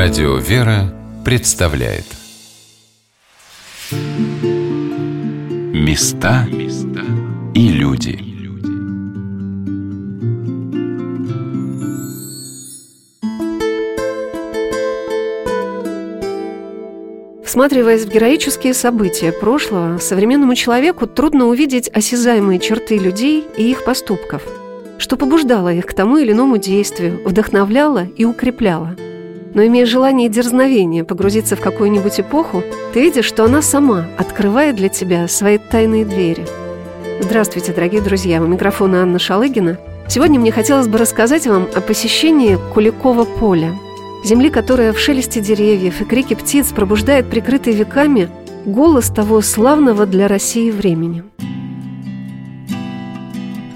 Радио «Вера» представляет. Места и люди. Всматриваясь в героические события прошлого, современному человеку трудно увидеть осязаемые черты людей и их поступков, что побуждало их к тому или иному действию, вдохновляло и укрепляло – но имея желание и дерзновение погрузиться в какую-нибудь эпоху, ты видишь, что она сама открывает для тебя свои тайные двери. Здравствуйте, дорогие друзья! У микрофона Анна Шалыгина. Сегодня мне хотелось бы рассказать вам о посещении Куликова поля, земли, которая в шелесте деревьев и крике птиц пробуждает прикрытый веками голос того славного для России времени.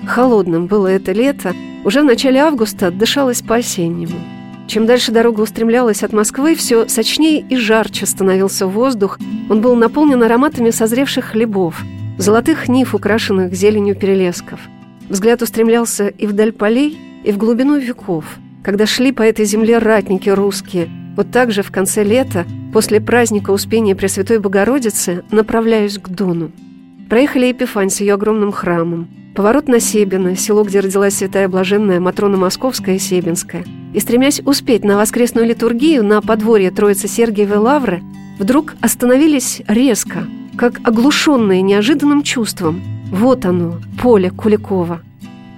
Холодным было это лето, уже в начале августа дышалось по-осеннему – чем дальше дорога устремлялась от Москвы, все сочнее и жарче становился воздух. Он был наполнен ароматами созревших хлебов, золотых нив, украшенных зеленью перелесков. Взгляд устремлялся и вдаль полей, и в глубину веков, когда шли по этой земле ратники русские. Вот так же в конце лета, после праздника Успения Пресвятой Богородицы, направляюсь к Дону. Проехали Епифань с ее огромным храмом, поворот на Себино, село, где родилась святая блаженная Матрона Московская и Себинская – и, стремясь успеть на воскресную литургию на подворье Троицы Сергиевой Лавры, вдруг остановились резко, как оглушенные неожиданным чувством. Вот оно, поле Куликова.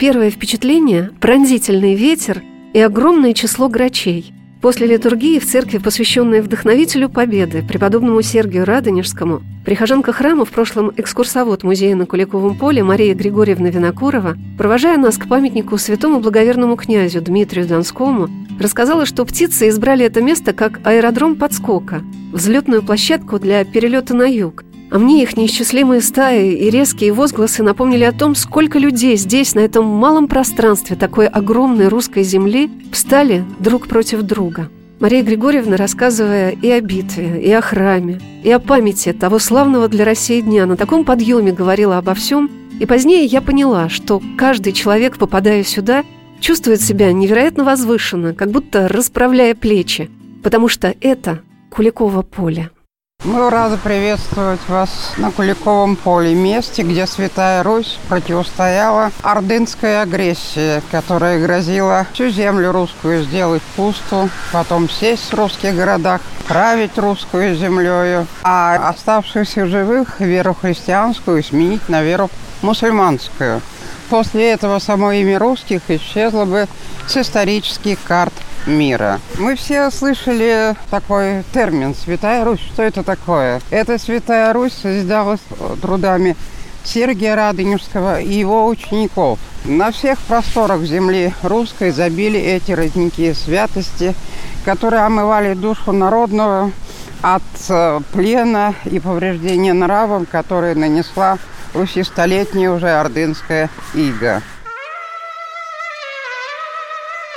Первое впечатление – пронзительный ветер и огромное число грачей – После литургии в церкви, посвященной вдохновителю Победы, преподобному Сергию Радонежскому, прихожанка храма, в прошлом экскурсовод музея на Куликовом поле Мария Григорьевна Винокурова, провожая нас к памятнику святому благоверному князю Дмитрию Донскому, рассказала, что птицы избрали это место как аэродром подскока, взлетную площадку для перелета на юг, а мне их неисчислимые стаи и резкие возгласы напомнили о том, сколько людей здесь, на этом малом пространстве такой огромной русской земли, встали друг против друга. Мария Григорьевна, рассказывая и о битве, и о храме, и о памяти того славного для России дня, на таком подъеме говорила обо всем, и позднее я поняла, что каждый человек, попадая сюда, чувствует себя невероятно возвышенно, как будто расправляя плечи, потому что это Куликово поле. Мы рады приветствовать вас на Куликовом поле, месте, где Святая Русь противостояла ордынской агрессии, которая грозила всю землю русскую сделать пусту, потом сесть в русских городах, править русскую землею, а оставшихся живых веру христианскую сменить на веру мусульманскую. После этого само имя русских исчезло бы с исторических карт мира. Мы все слышали такой термин «Святая Русь». Что это такое? Это Святая Русь созидалась трудами Сергия Радонежского и его учеников. На всех просторах земли русской забили эти родники святости, которые омывали душу народного от э, плена и повреждения нравов, которые нанесла Руси столетняя уже ордынская ига.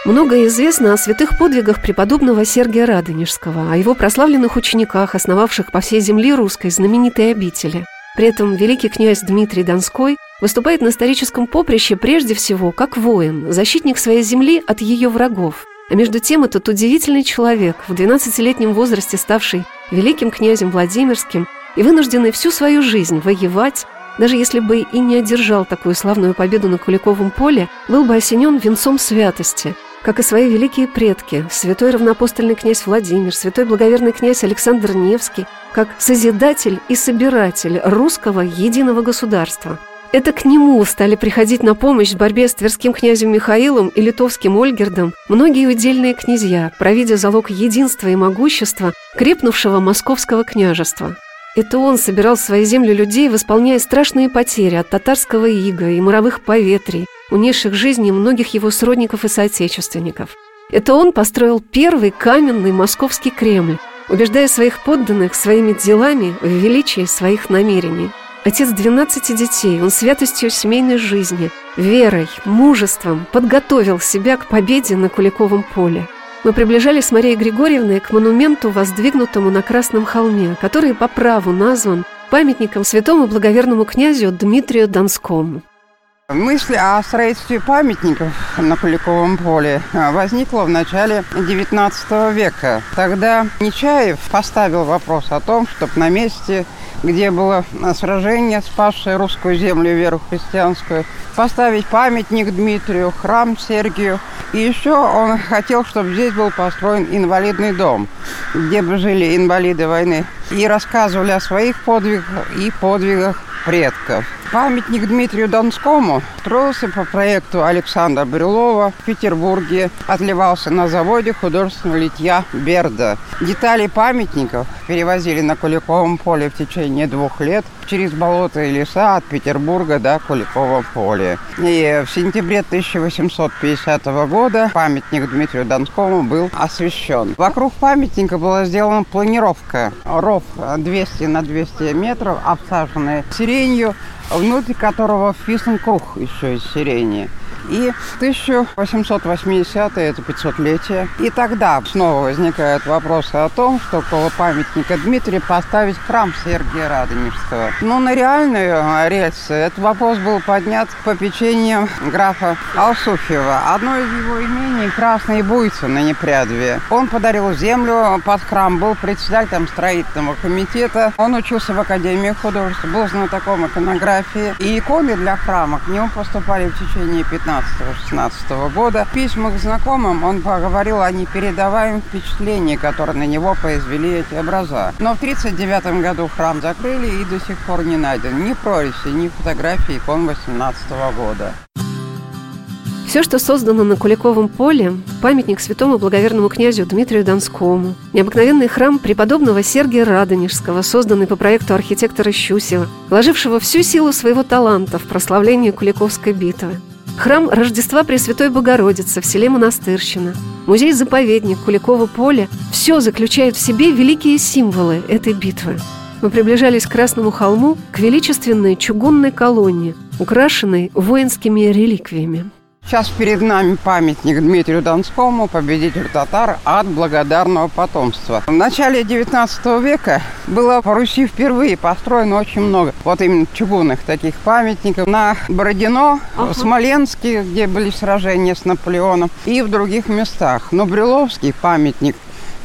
Многое известно о святых подвигах преподобного Сергия Радонежского, о его прославленных учениках, основавших по всей земле русской знаменитые обители. При этом великий князь Дмитрий Донской выступает на историческом поприще прежде всего как воин, защитник своей земли от ее врагов. А между тем этот удивительный человек, в 12-летнем возрасте ставший великим князем Владимирским и вынужденный всю свою жизнь воевать, даже если бы и не одержал такую славную победу на Куликовом поле, был бы осенен венцом святости – как и свои великие предки, святой равноапостольный князь Владимир, святой благоверный князь Александр Невский, как созидатель и собиратель русского единого государства. Это к нему стали приходить на помощь в борьбе с тверским князем Михаилом и литовским Ольгердом многие удельные князья, провидя залог единства и могущества крепнувшего московского княжества. Это он собирал в свои земли людей, восполняя страшные потери от татарского ига и муровых поветрий, унесших жизни многих его сродников и соотечественников. Это он построил первый каменный московский Кремль, убеждая своих подданных своими делами в величии своих намерений. Отец 12 детей, он святостью семейной жизни, верой, мужеством подготовил себя к победе на Куликовом поле. Мы приближались с Марией Григорьевной к монументу, воздвигнутому на Красном холме, который по праву назван памятником святому благоверному князю Дмитрию Донскому. Мысль о строительстве памятников на Куликовом поле а, возникла в начале XIX века. Тогда Нечаев поставил вопрос о том, чтобы на месте где было сражение, спасшее русскую землю веру христианскую, поставить памятник Дмитрию, храм Сергию. И еще он хотел, чтобы здесь был построен инвалидный дом, где бы жили инвалиды войны и рассказывали о своих подвигах и подвигах предков. Памятник Дмитрию Донскому строился по проекту Александра Брюлова в Петербурге. Отливался на заводе художественного литья «Берда». Детали памятников перевозили на Куликовом поле в течение двух лет через болота и леса от Петербурга до Куликова поля. И в сентябре 1850 года памятник Дмитрию Донскому был освящен. Вокруг памятника была сделана планировка. Ров 200 на 200 метров, обсаженный сиренью, внутрь которого вписан круг еще из сирени. И 1880 это 500-летие. И тогда снова возникают вопросы о том, что около памятника Дмитрия поставить храм Сергия Радонежского. Но на реальную рельсы этот вопрос был поднят по печеньям графа Алсуфьева. Одно из его имений – Красные Буйцы на Непрядве. Он подарил землю под храм, был председателем строительного комитета. Он учился в Академии художеств, был знатоком иконографии. И иконы для храма к нему поступали в течение 15 15-16 года. В письмах к знакомым он поговорил о непередаваемом впечатлении, которое на него произвели эти образа. Но в 1939 году храм закрыли и до сих пор не найден ни прориси, ни фотографии икон 18 года. Все, что создано на Куликовом поле, памятник святому благоверному князю Дмитрию Донскому, необыкновенный храм преподобного Сергия Радонежского, созданный по проекту архитектора Щусева, вложившего всю силу своего таланта в прославление Куликовской битвы – Храм Рождества Пресвятой Богородицы в селе Монастырщина, музей-заповедник Куликово поле – все заключает в себе великие символы этой битвы. Мы приближались к Красному холму, к величественной чугунной колонне, украшенной воинскими реликвиями. Сейчас перед нами памятник Дмитрию Донскому, победителю татар от благодарного потомства. В начале 19 века было по Руси впервые построено очень много вот именно чугунных таких памятников на Бородино, ага. в Смоленске, где были сражения с Наполеоном, и в других местах. Но Брюловский памятник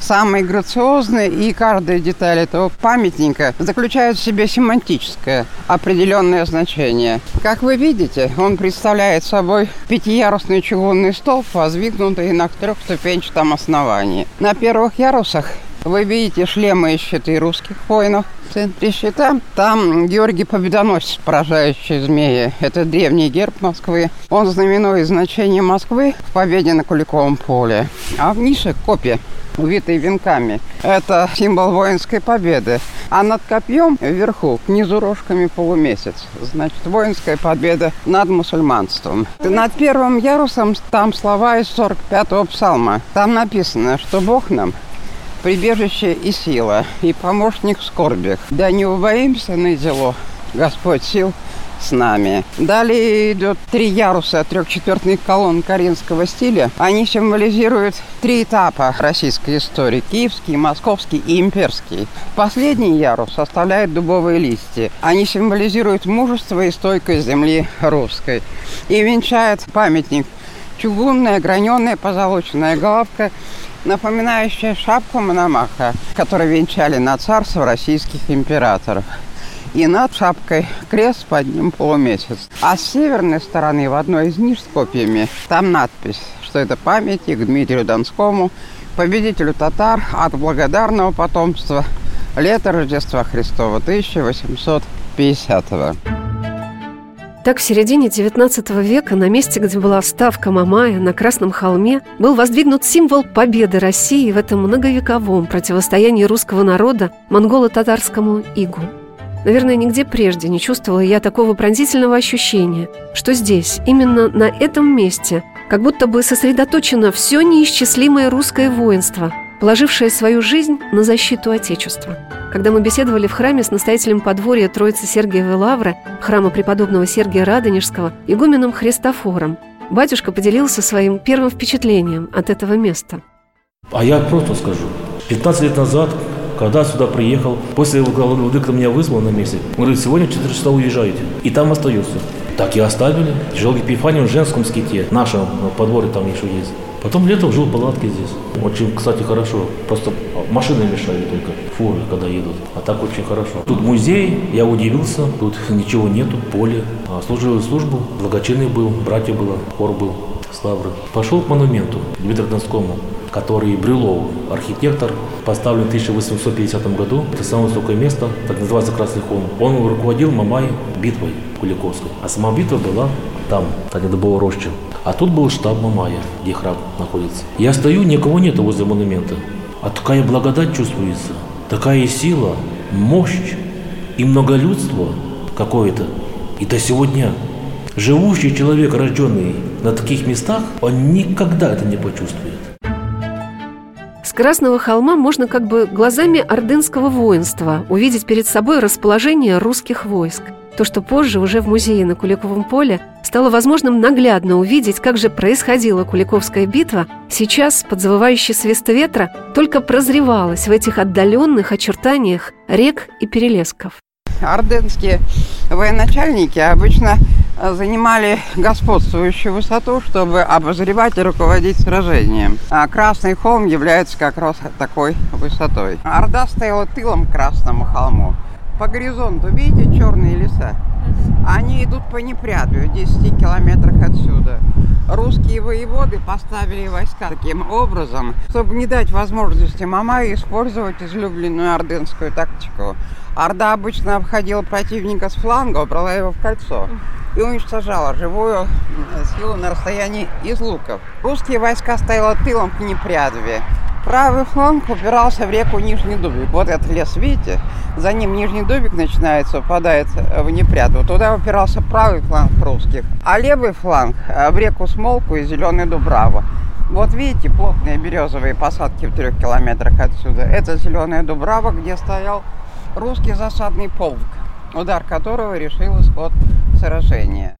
самые грациозные, и каждая деталь этого памятника заключает в себе семантическое определенное значение. Как вы видите, он представляет собой пятиярусный чугунный столб, воздвигнутый на трехступенчатом основании. На первых ярусах вы видите шлемы и щиты русских воинов. В центре щита там Георгий Победоносец, поражающий змеи. Это древний герб Москвы. Он знаменует значение Москвы в победе на Куликовом поле. А в нише копия увитый венками. Это символ воинской победы. А над копьем вверху, внизу рожками полумесяц. Значит, воинская победа над мусульманством. Над первым ярусом там слова из 45-го псалма. Там написано, что Бог нам прибежище и сила, и помощник в скорбях. Да не убоимся на зело, Господь сил с нами. Далее идет три яруса трехчетвертных колонн коринфского стиля. Они символизируют три этапа российской истории. Киевский, московский и имперский. Последний ярус составляет дубовые листья. Они символизируют мужество и стойкость земли русской. И венчает памятник чугунная, граненая позолоченная головка, напоминающая шапку Мономаха, которую венчали на царство российских императоров и над шапкой крест под ним полумесяц. А с северной стороны, в одной из ниш с копьями, там надпись, что это памятник Дмитрию Донскому, победителю татар от благодарного потомства лета Рождества Христова 1850 -го. Так, в середине XIX века на месте, где была ставка Мамая, на Красном холме, был воздвигнут символ победы России в этом многовековом противостоянии русского народа монголо-татарскому игу. Наверное, нигде прежде не чувствовала я такого пронзительного ощущения, что здесь, именно на этом месте, как будто бы сосредоточено все неисчислимое русское воинство, положившее свою жизнь на защиту Отечества. Когда мы беседовали в храме с настоятелем подворья Троицы Сергиевой Лавры, храма преподобного Сергия Радонежского, игуменом Христофором, батюшка поделился своим первым впечатлением от этого места. А я просто скажу. 15 лет назад когда сюда приехал, после Владыка меня вызвал на месте, он говорит, сегодня в 4 часа уезжаете. И там остается. Так и оставили. Жил Епифаний в женском ските. Нашем подворье там еще есть. Потом летом жил в палатке здесь. Очень, кстати, хорошо. Просто машины мешали только, фуры, когда едут. А так очень хорошо. Тут музей, я удивился. Тут ничего нету, поле. А служил службу, благочинный был, братья было, хор был. Славры. Пошел к монументу Дмитрию Донскому, который Брюлов, архитектор, поставлен в 1850 году. Это самое высокое место, так называется Красный холм. Он руководил Мамай битвой Куликовской. А сама битва была там, на Дубовой роще. А тут был штаб Мамая, где храм находится. Я стою, никого нет возле монумента. А такая благодать чувствуется, такая сила, мощь и многолюдство какое-то. И до сегодня живущий человек, рожденный на таких местах, он никогда это не почувствует. С Красного холма можно как бы глазами ордынского воинства увидеть перед собой расположение русских войск. То, что позже уже в музее на Куликовом поле стало возможным наглядно увидеть, как же происходила Куликовская битва, сейчас под завывающий свист ветра только прозревалось в этих отдаленных очертаниях рек и перелесков. Орденские военачальники обычно занимали господствующую высоту, чтобы обозревать и руководить сражением. А Красный холм является как раз такой высотой. Орда стояла тылом к Красному холму. По горизонту видите черные леса? Они идут по Непрядую, в 10 километрах отсюда. Русские воеводы поставили войска таким образом, чтобы не дать возможности Мамаю использовать излюбленную ордынскую тактику. Орда обычно обходила противника с фланга, брала его в кольцо и уничтожала живую силу на расстоянии из луков. Русские войска стояли тылом к Непрядове. Правый фланг упирался в реку Нижний Дубик. Вот этот лес, видите? За ним Нижний Дубик начинается, упадает в Непрядово. Туда упирался правый фланг русских. А левый фланг в реку Смолку и Зеленый Дубраво. Вот видите, плотные березовые посадки в трех километрах отсюда. Это Зеленая Дубрава, где стоял русский засадный полк, удар которого решил исход сражения.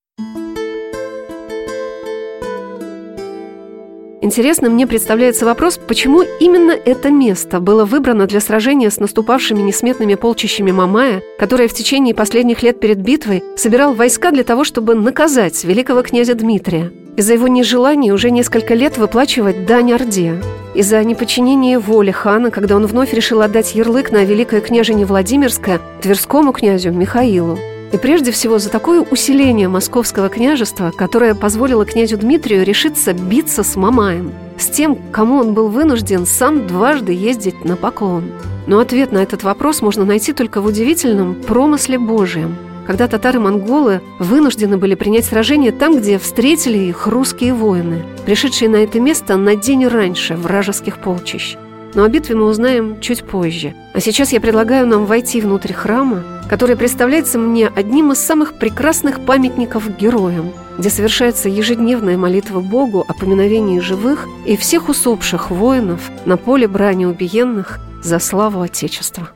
Интересно мне представляется вопрос, почему именно это место было выбрано для сражения с наступавшими несметными полчищами Мамая, который в течение последних лет перед битвой собирал войска для того, чтобы наказать великого князя Дмитрия из-за его нежелания уже несколько лет выплачивать дань Орде, из-за неподчинения воли хана, когда он вновь решил отдать ярлык на великое княжение Владимирское Тверскому князю Михаилу. И прежде всего за такое усиление московского княжества, которое позволило князю Дмитрию решиться биться с Мамаем, с тем, кому он был вынужден сам дважды ездить на поклон. Но ответ на этот вопрос можно найти только в удивительном промысле Божьем, когда татары-монголы вынуждены были принять сражение там, где встретили их русские воины, пришедшие на это место на день раньше вражеских полчищ. Но о битве мы узнаем чуть позже. А сейчас я предлагаю нам войти внутрь храма, который представляется мне одним из самых прекрасных памятников героям, где совершается ежедневная молитва Богу о поминовении живых и всех усопших воинов на поле брани убиенных за славу Отечества.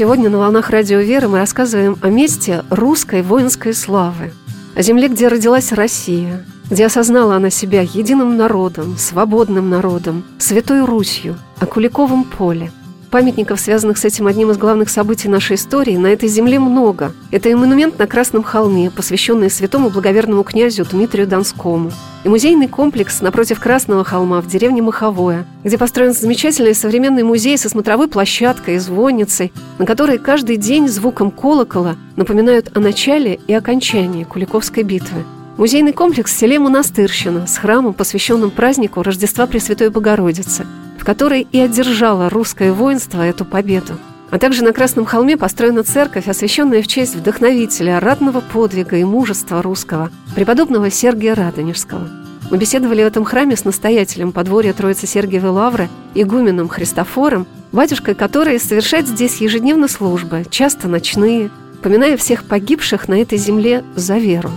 Сегодня на «Волнах Радио Веры» мы рассказываем о месте русской воинской славы, о земле, где родилась Россия, где осознала она себя единым народом, свободным народом, Святой Русью, о Куликовом поле – Памятников, связанных с этим одним из главных событий нашей истории, на этой земле много. Это и монумент на Красном холме, посвященный святому благоверному князю Дмитрию Донскому, и музейный комплекс напротив Красного холма в деревне Маховое, где построен замечательный современный музей со смотровой площадкой и звонницей, на которой каждый день звуком колокола напоминают о начале и окончании Куликовской битвы. Музейный комплекс в селе Монастырщина с храмом, посвященным празднику Рождества Пресвятой Богородицы, в которой и одержало русское воинство эту победу. А также на Красном холме построена церковь, освященная в честь вдохновителя ратного подвига и мужества русского, преподобного Сергия Радонежского. Мы беседовали в этом храме с настоятелем подворья Троицы Сергиевой Лавры, игуменом Христофором, батюшкой которой совершает здесь ежедневно службы, часто ночные, поминая всех погибших на этой земле за веру.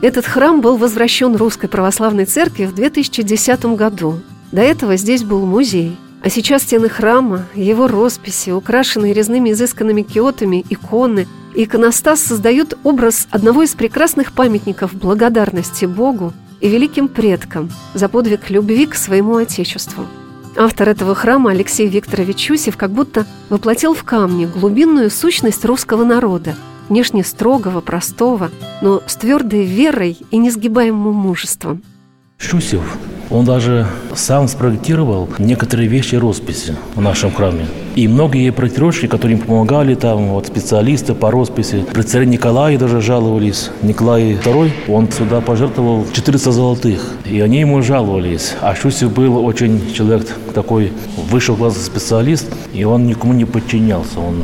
Этот храм был возвращен Русской Православной Церкви в 2010 году. До этого здесь был музей. А сейчас стены храма, его росписи, украшенные резными изысканными киотами, иконы и иконостас создают образ одного из прекрасных памятников благодарности Богу и великим предкам за подвиг любви к своему Отечеству. Автор этого храма Алексей Викторович Чусев как будто воплотил в камне глубинную сущность русского народа – внешне строгого, простого, но с твердой верой и несгибаемым мужеством. Щусев, он даже сам спроектировал некоторые вещи росписи в нашем храме. И многие проектировщики, которые им помогали, там вот специалисты по росписи, при царе Николае даже жаловались. Николай II, он сюда пожертвовал 400 золотых. И они ему жаловались. А Щусев был очень человек такой высшего класса специалист, и он никому не подчинялся. Он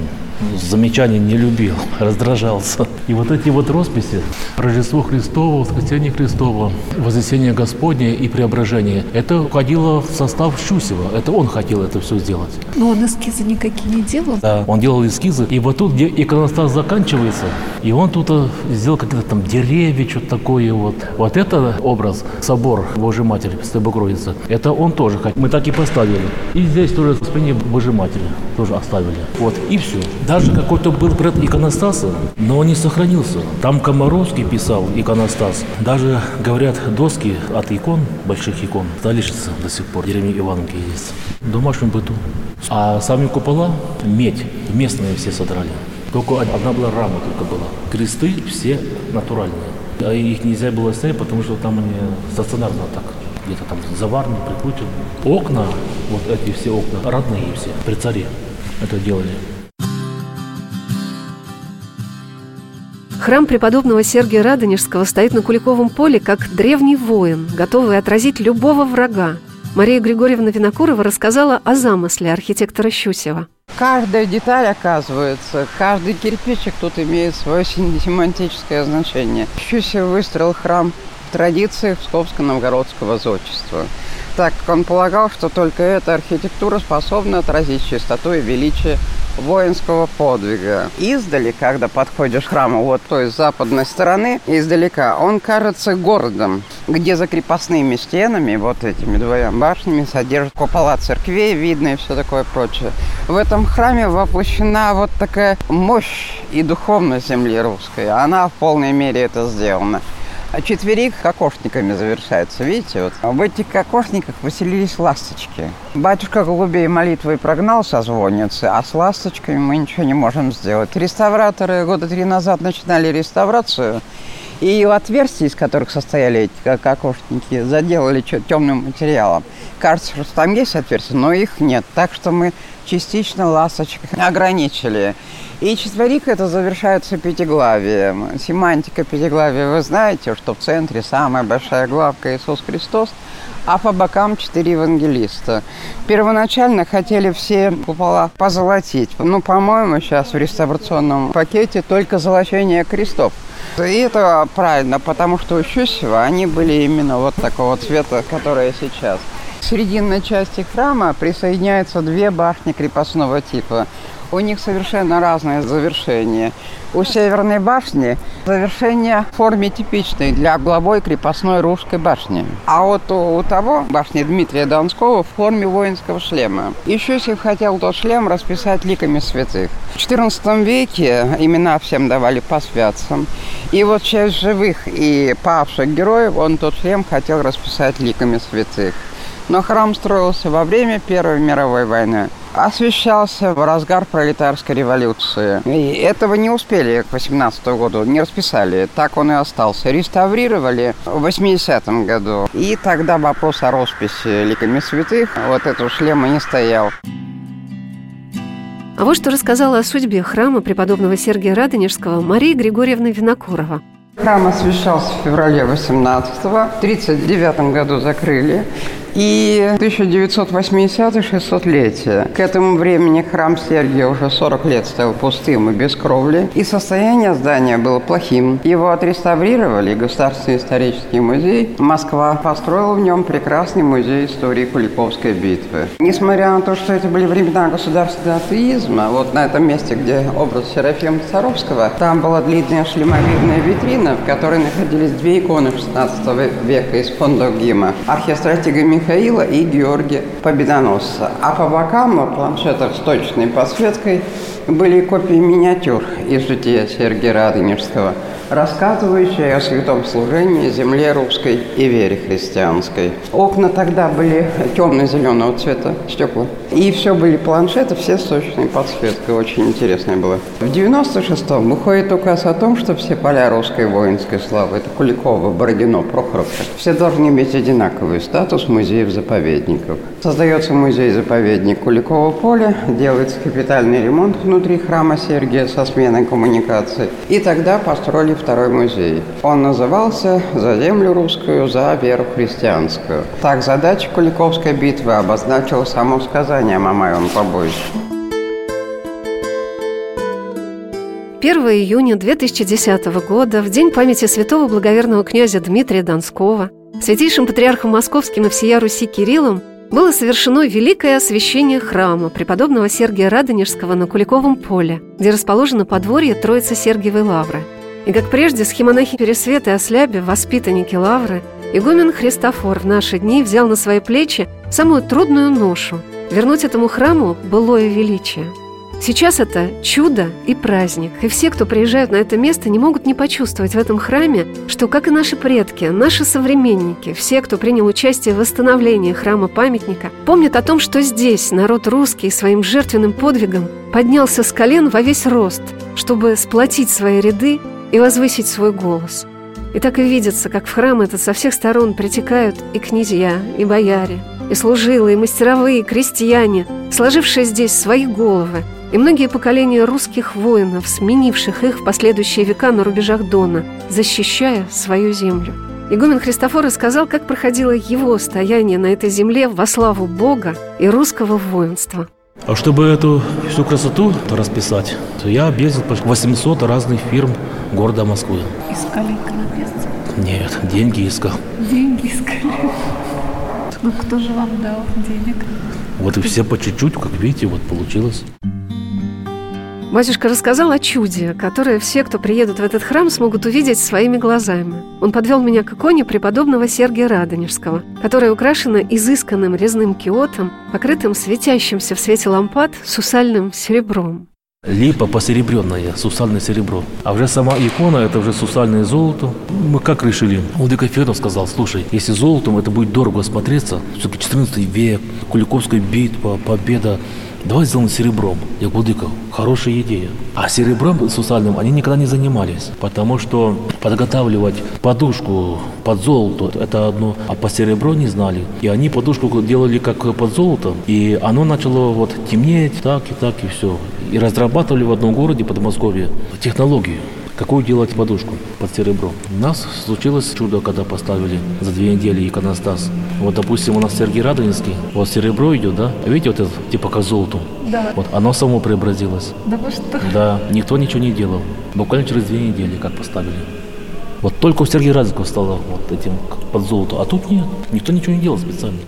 замечаний не любил, раздражался. И вот эти вот росписи Рождество Христово, Воскресение Христово, Вознесение Господне и Преображение, это входило в состав Щусева. Это он хотел это все сделать. Но он эскизы никакие не делал? Да, он делал эскизы. И вот тут, где иконостас заканчивается, и он тут э, сделал какие-то там деревья, что-то такое вот. Вот это образ, собор Божьей Матери, Пресвятой Богородицы, это он тоже хотел. Мы так и поставили. И здесь тоже спине Божьей Матери тоже оставили. Вот, и все. Даже какой-то был пред иконостаса, но он не сохранился. Там Комаровский писал иконостас. Даже, говорят, доски от икон, больших икон, столичница до сих пор, деревни Ивановки есть. В домашнем быту. А сами купола – медь. Местные все содрали. Только одна была рама только была. Кресты все натуральные. А их нельзя было снять, потому что там они стационарно так где-то там заварные, прикручены. Окна, вот эти все окна, родные все, при царе это делали. Храм преподобного Сергия Радонежского стоит на Куликовом поле как древний воин, готовый отразить любого врага. Мария Григорьевна Винокурова рассказала о замысле архитектора Щусева. Каждая деталь, оказывается, каждый кирпичик тут имеет свое семантическое значение. Щусев выстроил храм в традициях Псковско-Новгородского зодчества так как он полагал, что только эта архитектура способна отразить чистоту и величие воинского подвига. Издали, когда подходишь к храму, вот той западной стороны, издалека, он кажется городом, где за крепостными стенами, вот этими двумя башнями, содержат купола церквей, видно и все такое прочее. В этом храме воплощена вот такая мощь и духовность земли русской. Она в полной мере это сделана. А четверик кокошниками завершается. Видите, вот в этих кокошниках поселились ласточки. Батюшка голубей молитвой прогнал со звонницы, а с ласточками мы ничего не можем сделать. Реставраторы года три назад начинали реставрацию, и отверстия, из которых состояли эти кокошники, заделали темным материалом. Кажется, что там есть отверстия, но их нет. Так что мы частично ласточек ограничили. И четверик это завершается пятиглавием. Семантика пятиглавия вы знаете, что в центре самая большая главка Иисус Христос, а по бокам четыре евангелиста. Первоначально хотели все купола позолотить. Ну, по-моему, сейчас в реставрационном пакете только золочение крестов. И это правильно, потому что у Щусева они были именно вот такого цвета, которые сейчас. К срединной части храма присоединяются две башни крепостного типа – у них совершенно разное завершение. У Северной башни завершение в форме типичной для угловой крепостной русской башни. А вот у, у того башни Дмитрия Донского в форме воинского шлема. Еще если хотел тот шлем расписать ликами святых. В XIV веке имена всем давали по святцам. И вот часть живых и павших героев он тот шлем хотел расписать ликами святых. Но храм строился во время Первой мировой войны освещался в разгар пролетарской революции. И этого не успели к 18 году, не расписали. Так он и остался. Реставрировали в 80-м году. И тогда вопрос о росписи ликами святых вот этого шлема не стоял. А вот что рассказала о судьбе храма преподобного Сергия Радонежского Мария Григорьевна Винокурова. Храм освящался в феврале 18-го, в 1939 году закрыли. И 1980-600-летие. К этому времени храм Сергия уже 40 лет стоял пустым и без кровли. И состояние здания было плохим. Его отреставрировали, Государственный исторический музей. Москва построила в нем прекрасный музей истории Куликовской битвы. Несмотря на то, что это были времена государственного атеизма, вот на этом месте, где образ Серафима Царовского, там была длинная шлемовидная витрина, в которой находились две иконы 16 века из фонда ГИМа. Архистратига Михаила и Георгия Победоносца. А по бокам на планшетах с точной подсветкой были копии миниатюр из жития Сергия Радонежского – рассказывающая о святом служении земле русской и вере христианской. Окна тогда были темно-зеленого цвета, стекла. И все были планшеты, все с точной подсветкой. Очень интересное было. В 96-м выходит указ о том, что все поля русской воинской славы, это Куликова, Бородино, Прохоровка, все должны иметь одинаковый статус музеев-заповедников. Создается музей-заповедник Куликово поле, делается капитальный ремонт внутри храма Сергия со сменой коммуникаций. И тогда построили второй музей. Он назывался «За землю русскую, за веру христианскую». Так задача Куликовской битвы обозначила само сказание Мамаевом побоище. 1 июня 2010 года, в день памяти святого благоверного князя Дмитрия Донского, святейшим патриархом московским и всея Руси Кириллом было совершено великое освящение храма преподобного Сергия Радонежского на Куликовом поле, где расположено подворье Троицы Сергиевой Лавры – и как прежде схемонахи Пересвет и Осляби, воспитанники Лавры, игумен Христофор в наши дни взял на свои плечи самую трудную ношу – вернуть этому храму былое величие. Сейчас это чудо и праздник, и все, кто приезжают на это место, не могут не почувствовать в этом храме, что, как и наши предки, наши современники, все, кто принял участие в восстановлении храма-памятника, помнят о том, что здесь народ русский своим жертвенным подвигом поднялся с колен во весь рост, чтобы сплотить свои ряды и возвысить свой голос. И так и видится, как в храм этот со всех сторон притекают и князья, и бояре, и служилые, и мастеровые, и крестьяне, сложившие здесь свои головы, и многие поколения русских воинов, сменивших их в последующие века на рубежах Дона, защищая свою землю. Игумен Христофор рассказал, как проходило его стояние на этой земле во славу Бога и русского воинства – а чтобы эту всю красоту расписать, то я объездил почти 800 разных фирм города Москвы. Искали иконописца? Нет, деньги искал. Деньги искали. Ну, кто же вам дал денег? Вот и все по чуть-чуть, как видите, вот получилось. Батюшка рассказал о чуде, которое все, кто приедут в этот храм, смогут увидеть своими глазами. Он подвел меня к иконе преподобного Сергия Радонежского, которая украшена изысканным резным киотом, покрытым светящимся в свете лампад сусальным серебром. Липа посеребренная, сусальное серебро. А уже сама икона, это уже сусальное золото. Мы как решили? Владыка Федор сказал, слушай, если золотом это будет дорого смотреться, все-таки 14 век, Куликовская битва, победа, давай сделаем серебром. Я Владыка, хорошая идея. А серебром сусальным они никогда не занимались, потому что подготавливать подушку под золото – это одно, а по серебру не знали. И они подушку делали как под золото, и оно начало вот темнеть, так и так, и все. И разрабатывали в одном городе, Подмосковье, технологию какую делать подушку под серебро. У нас случилось чудо, когда поставили за две недели иконостас. Вот, допустим, у нас Сергей Радонинский, вот серебро идет, да? Видите, вот это, типа как золото? Да. Вот, оно само преобразилось. Да вы что? Да, никто ничего не делал. Буквально через две недели, как поставили. Вот только у Сергея Радонинского стало вот этим под золото, а тут нет, никто ничего не делал специально.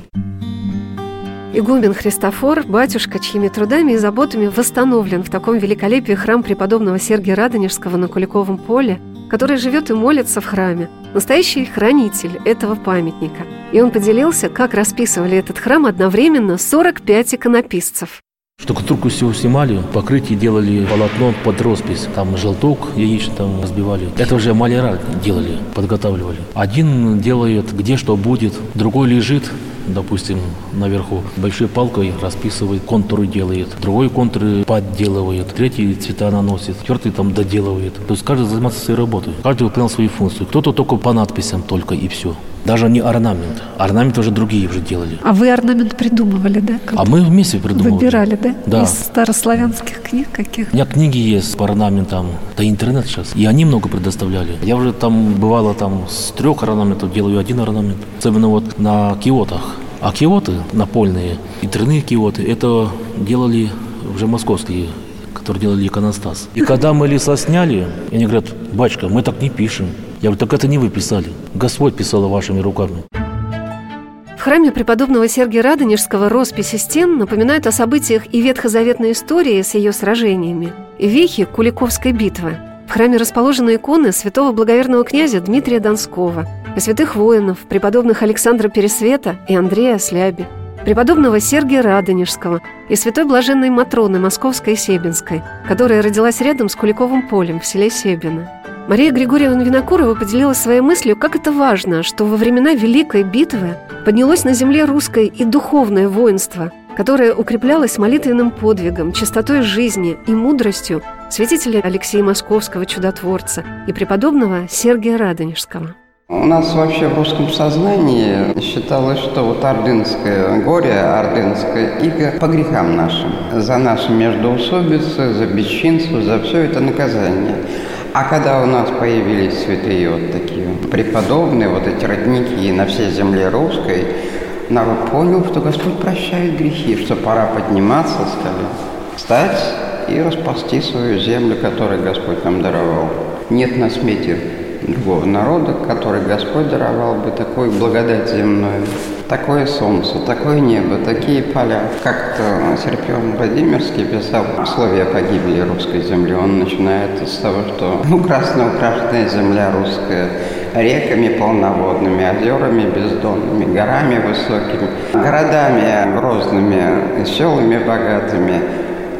Игумен Христофор, батюшка, чьими трудами и заботами восстановлен в таком великолепии храм преподобного Сергия Радонежского на Куликовом поле, который живет и молится в храме, настоящий хранитель этого памятника. И он поделился, как расписывали этот храм одновременно 45 иконописцев. Штукатурку всего снимали, покрытие делали полотно под роспись. Там желток яичный там разбивали. Это уже маляра делали, подготавливали. Один делает, где что будет, другой лежит, допустим, наверху большой палкой расписывает, контуры делает, другой контуры подделывает, третий цвета наносит, четвертый там доделывает. То есть каждый занимается своей работой, каждый выполнял свою функцию. Кто-то только по надписям только и все. Даже не орнамент. Орнамент уже другие уже делали. А вы орнамент придумывали, да? А мы вместе придумывали. Выбирали, да? Да. Из старославянских книг каких? У меня книги есть по орнаментам, да интернет сейчас. И они много предоставляли. Я уже там, бывало, там с трех орнаментов делаю один орнамент. Особенно вот на киотах. А киоты напольные и тройные киоты, это делали уже московские которые делали иконостас. И когда мы леса сняли, они говорят, батюшка, мы так не пишем. Я говорю, так это не вы писали. Господь писал вашими руками. В храме преподобного Сергия Радонежского росписи стен напоминают о событиях и ветхозаветной истории с ее сражениями, и вехи Куликовской битвы. В храме расположены иконы святого благоверного князя Дмитрия Донского и святых воинов, преподобных Александра Пересвета и Андрея Сляби, преподобного Сергия Радонежского и святой блаженной Матроны Московской и Себинской, которая родилась рядом с Куликовым полем в селе Себино. Мария Григорьевна Винокурова поделилась своей мыслью, как это важно, что во времена Великой битвы поднялось на земле русское и духовное воинство, которое укреплялось молитвенным подвигом, чистотой жизни и мудростью святителя Алексея Московского чудотворца и преподобного Сергия Радонежского. У нас вообще в русском сознании считалось, что вот ордынское горе, ордынское иго по грехам нашим, за наши междоусобицы, за бесчинство, за все это наказание. А когда у нас появились святые вот такие преподобные, вот эти родники на всей земле русской, народ понял, что Господь прощает грехи, что пора подниматься, сказали, встать и распасти свою землю, которую Господь нам даровал. Нет на смете другого народа, который Господь даровал бы такой благодать земную, такое солнце, такое небо, такие поля. Как-то Серпион Владимирский писал условия погибели русской земли. Он начинает с того, что украсно украшенная земля русская, реками полноводными, озерами бездонными, горами высокими, городами грозными, селами богатыми,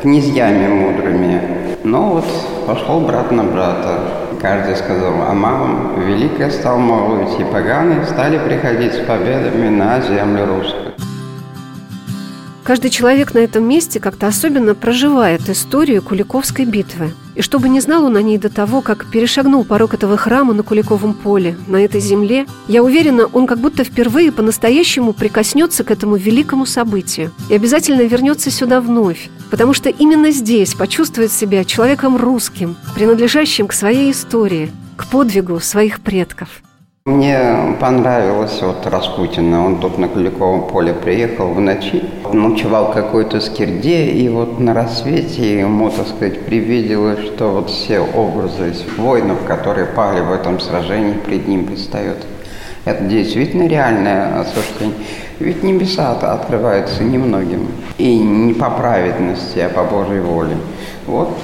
князьями мудрыми. Но вот пошел брат на брата. Каждый сказал, а мамам великое стал молвить, и поганы стали приходить с победами на землю русскую. Каждый человек на этом месте как-то особенно проживает историю Куликовской битвы. И чтобы не знал он о ней до того, как перешагнул порог этого храма на Куликовом поле, на этой земле, я уверена, он как будто впервые по-настоящему прикоснется к этому великому событию и обязательно вернется сюда вновь, потому что именно здесь почувствует себя человеком русским, принадлежащим к своей истории, к подвигу своих предков. Мне понравилось вот Распутина. Он тут на Куликовом поле приехал в ночи, ночевал какой-то скирде, и вот на рассвете ему, так сказать, привиделось, что вот все образы воинов, которые пали в этом сражении, пред ним предстают. Это действительно реальное осуждение. Ведь небеса открываются немногим. И не по праведности, а по Божьей воле. Вот,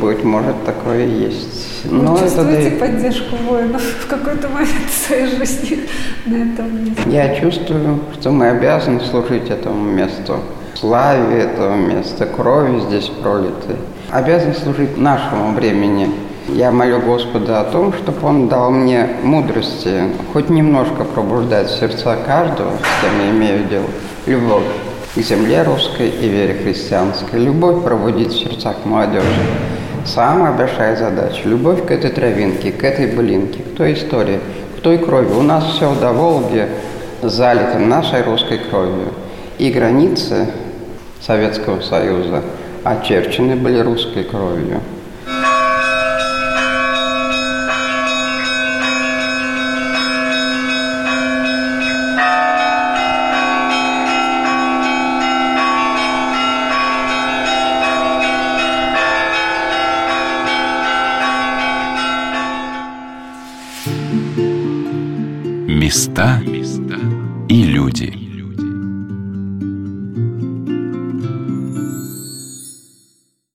быть может, такое есть. Но Вы чувствуете это... поддержку воинов в какой-то момент своей жизни на этом месте? Я чувствую, что мы обязаны служить этому месту, славе этого места, крови здесь пролитой. Обязаны служить нашему времени. Я молю Господа о том, чтобы Он дал мне мудрости, хоть немножко пробуждать сердца каждого, с кем я имею дело, любовь к земле русской и вере христианской, любовь пробудить в сердцах молодежи. Самая большая задача – любовь к этой травинке, к этой блинке, к той истории, к той крови. У нас все до Волги залито нашей русской кровью. И границы Советского Союза очерчены были русской кровью.